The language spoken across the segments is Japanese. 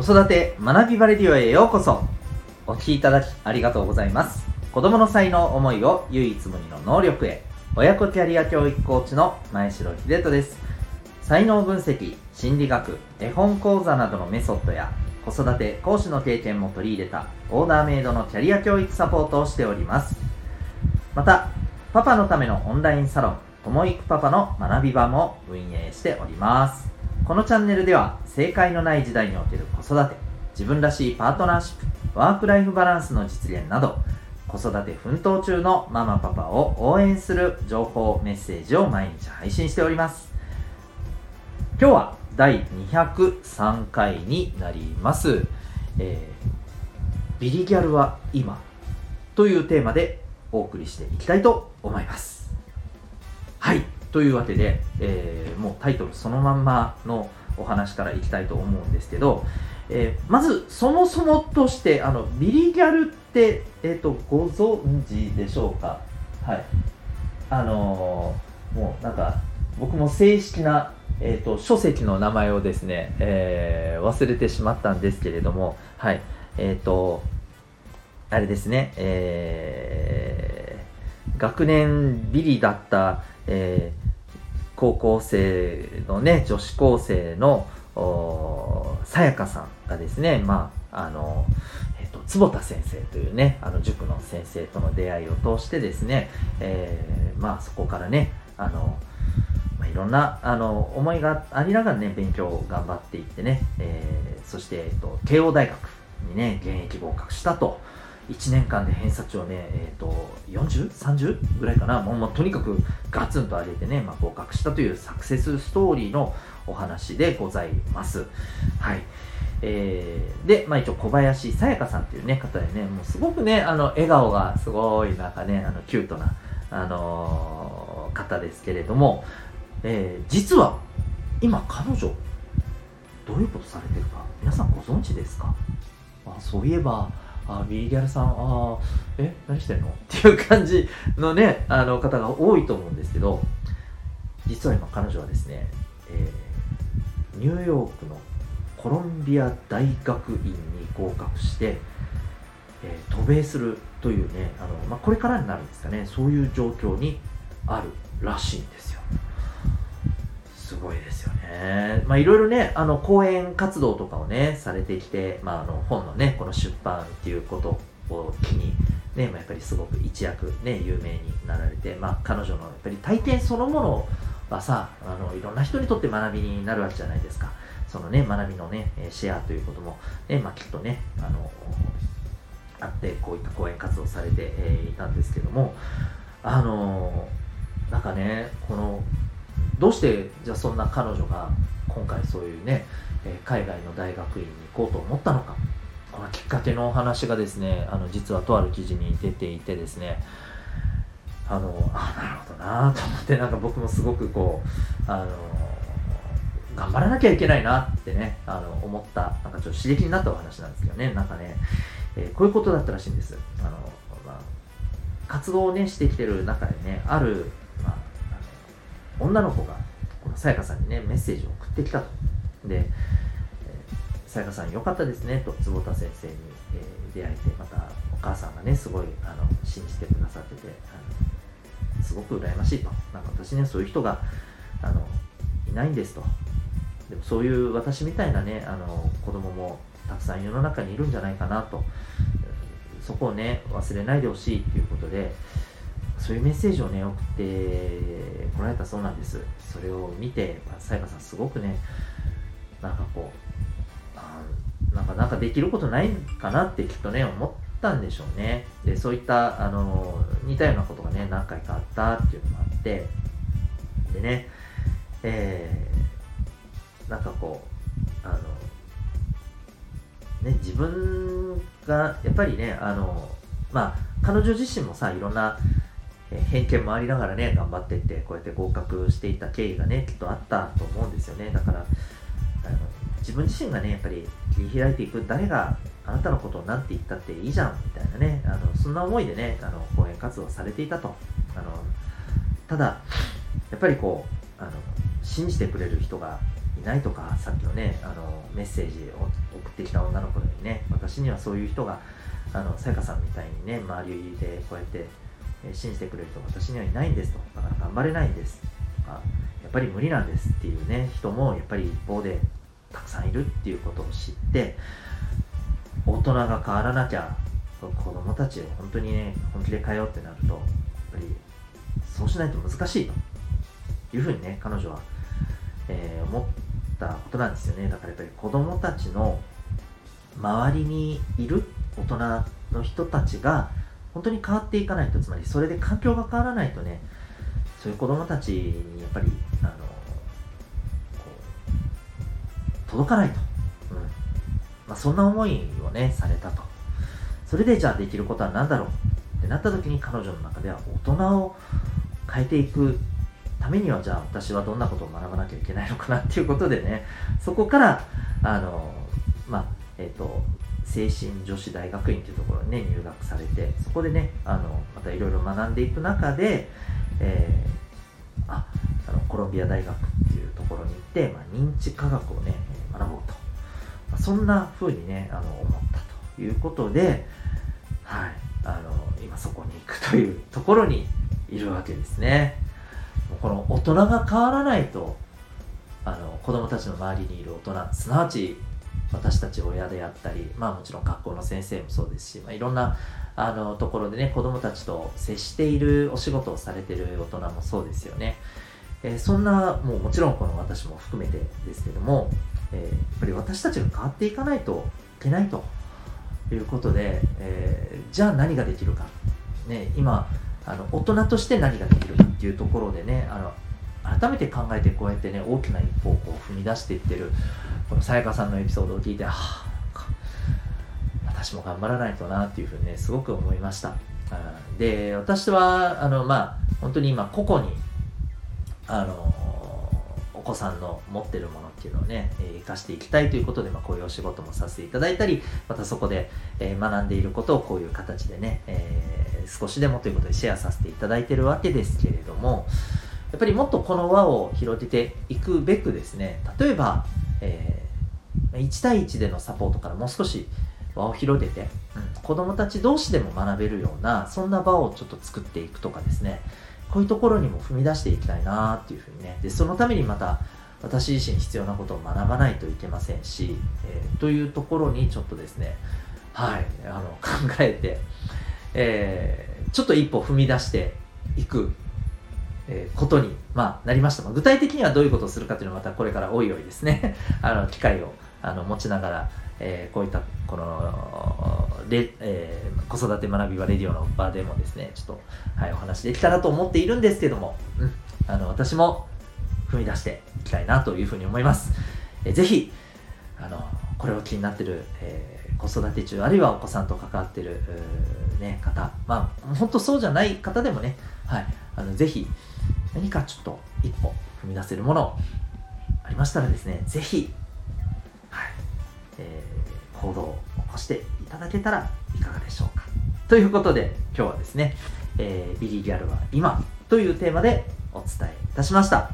子育て学びバレディオへようこそ。お聞きいただきありがとうございます。子供の才能思いを唯一無二の能力へ。親子キャリア教育コーチの前城秀人です。才能分析心理学絵本講座などのメソッドや子育て講師の経験も取り入れたオーダーメイドのキャリア教育サポートをしております。またパパのためのオンラインサロンともいくパパの学び場も運営しております。このチャンネルでは正解のない時代における子育て自分らしいパートナーシップワークライフバランスの実現など子育て奮闘中のママパパを応援する情報メッセージを毎日配信しております。今日は第203回になります、えー、ビリギャルは今というテーマでお送りしていきたいと思います。というわけで、えー、もうタイトルそのまんまのお話からいきたいと思うんですけど、えー、まずそもそもとしてあのビリギャルって、えーと、ご存知でしょうか？はい。あのー、もうなんか僕も正式な、えーと、書籍の名前をですね、えー、忘れてしまったんですけれどもはい。えっ、とあれですね、え学年ビリだった、え高校生のね、女子高生の、さやかさんがですね、まあ、あの、えっ、と、坪田先生というね、あの、塾の先生との出会いを通してですね、えー、まあ、そこからね、あの、まあ、いろんな、あの、思いがありながらね、勉強を頑張っていってね、えー、そして、えっと、慶応大学にね、現役合格したと。1年間で偏差値をね、え、ー、と、40、30ぐらいかな、もう、もうとにかくガツンと上げてね、まあ、合格したというサクセスストーリーのお話でございます。はい。えー、で、まあ、一応小林さやかさんっていうね、方でね、もうすごくね、あの、笑顔がすごいなんかね、あの、キュートな、あのー、方ですけれども、えー、実は、今彼女、どういうことされてるか、皆さんご存知ですか？あそういえば、あビリギャルさん、あえ、何してんの？っていう感じのね、あの方が多いと思うんですけど、実は今彼女はですね、えー、ニューヨークのコロンビア大学院に合格して、えー、渡米するというね、あのまあ、これからになるんですかね、そういう状況にあるらしいんですよ。すごいですよね。まあいろいろね、あの講演活動とかをね、されてきて、まああの本のね、この出版っていうことを機に、ね、まあ、やっぱりすごく一躍ね、有名になられて、まあ彼女のやっぱり体験そのものはさ、あのいろんな人にとって学びになるわけじゃないですか。そのね、学びのね、シェアということも、ね、まあきっとね、あの、あって、こういった講演活動されて、いたんですけども、あの、なんかね、このどうしてじゃあそんな彼女が今回そういうね、え海外の大学院に行こうと思ったのか。このきっかけのお話がですねあの実はとある記事に出ていてですね。あのあなるほどなと思ってなんか僕もすごくこうあの頑張らなきゃいけないなってねあの思ったなんかちょっと刺激になったお話なんですけどねなんかね、えー、こういうことだったらしいんです。あの、まあ、活動をねしてきてる中でねある女の子がこのさやかさんにねメッセージを送ってきたと。でさやかさんよかったですねと坪田先生に、えー、出会えてまたお母さんがねすごいあの信じてくださっててあのすごく羨ましいと。なんか私ねそういう人があのいないんですと。でもそういう私みたいなねあの子供もたくさん世の中にいるんじゃないかなと。そこをね忘れないでほしいっていうことでそういうメッセージをね、送ってこられたそうなんです。それを見て、さやかさんすごくね、なんかこう、あなんか、なんかできることないかなってきっとね、思ったんでしょうね。で、そういった、あの、似たようなことがね、何回かあったっていうのがあって、でね、えー、なんかこう、あの、ね、自分が、やっぱりね、あの、まあ、彼女自身もさ、いろんな、偏見もありながらね、頑張っていって、こうやって合格していた経緯がね、きっとあったと思うんですよね。だから、あの自分自身がね、やっぱり切り開いていく、誰があなたのことを何て言ったっていいじゃん、みたいなね、あのそんな思いでね、あの講演活動されていたと。あのただ、やっぱりこう、あの信じてくれる人がいないとかさっきのねあのメッセージを送ってきた女の子にね私にはそういう人があのさやかさんみたいにね周りでこうやって信じてくれる人私にはいないんですと。だから頑張れないんですとかやっぱり無理なんですっていうね人もやっぱり一方でたくさんいるっていうことを知って大人が変わらなきゃ子供たちを本当にね本気で変えようってなるとやっぱりそうしないと難しいというふうにね彼女は、えー、思ったことなんですよね。だからやっぱり子供たちの周りにいる大人の人たちが本当に変わっていかないとつまりそれで環境が変わらないとねそういう子供たちにやっぱりあの届かないと、うん。まあ、そんな思いをねされたと。それでじゃあできることは何だろう？ってなった時に彼女の中では大人を変えていくためにはじゃあ私はどんなことを学ばなきゃいけないのかなっていうことでねそこからあのまあえっ、ー、と精神女子大学院というところにね入学されてそこでねあのまたいろいろ学んでいく中で、えー、ああのコロンビア大学っていうところに行って、まあ、認知科学をね学ぼうと、まあ、そんな風にねあの思ったということで、はい、あの今そこに行くというところにいるわけですね。この大人が変わらないとあの子供たちの周りにいる大人すなわち私たち親であったり、まあもちろん学校の先生もそうですし、まあ、いろんなあのところでね、子供たちと接しているお仕事をされている大人もそうですよね。えー、そんな、もうもちろんこの私も含めてですけども、えー、やっぱり私たちが変わっていかないといけないということで、えー、じゃあ何ができるか。ね、今、あの大人として何ができるかっていうところでね、あの改めて考えてこうやってね大きな一歩をこう踏み出していってるこのさやかさんのエピソードを聞いてはあ私も頑張らないとなっていうふうにねすごく思いました。で私はあのまあ本当に今個々にあのお子さんの持ってるものっていうのをね、えー、生かしていきたいということで、まあ、こういうお仕事もさせていただいたりまたそこで、えー、学んでいることをこういう形でね、えー、少しでもということでシェアさせていただいてるわけですけれどもやっぱりもっとこの輪を広げていくべくですね例えば、えー、1対1でのサポートからもう少し輪を広げて、うん、子供たち同士でも学べるようなそんな場をちょっと作っていくとかですね。こういうところにも踏み出していきたいなっていうふうにね。でそのためにまた私自身必要なことを学ばないといけませんし、えー、というところにちょっとですねはいあの考えて、えー、ちょっと一歩踏み出していくえことに、まあ、なりました。まあ、具体的にはどういうことをするかというのはまたこれからおいおいですね、あの、機会をあの持ちながら、えー、こういった、この、レえー、子育て学びはレディオの場でもですね、ちょっと、はい、お話できたらと思っているんですけども、うん、あの、私も踏み出していきたいなというふうに思います。えー、ぜひ、あの、これを気になってる、えー子育て中あるいはお子さんと関わってる、ね、方まあ本当そうじゃない方でもね、はい、あのぜひ何かちょっと一歩踏み出せるものありましたらですね、ぜひ、えー、行動を起こしていただけたらいかがでしょうか。ということで、今日はですね、えー、ビリギャルは今というテーマでお伝えいたしました。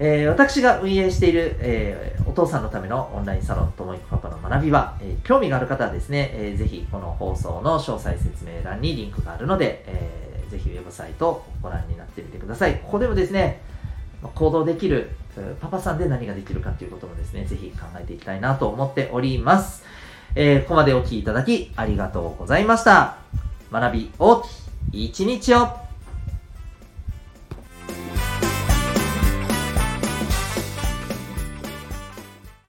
えー、私が運営している、えー、お父さんのためのオンラインサロンともいくパパの学びは、えー、興味がある方はですね、えー、ぜひこの放送の詳細説明欄にリンクがあるので、えーぜひウェブサイトをご覧になってみてください。ここでもですね、行動できる、パパさんで何ができるかっていうこともですね、ぜひ考えていきたいなと思っております。えー、ここまでお聴きいただきありがとうございました。学び大きい一日を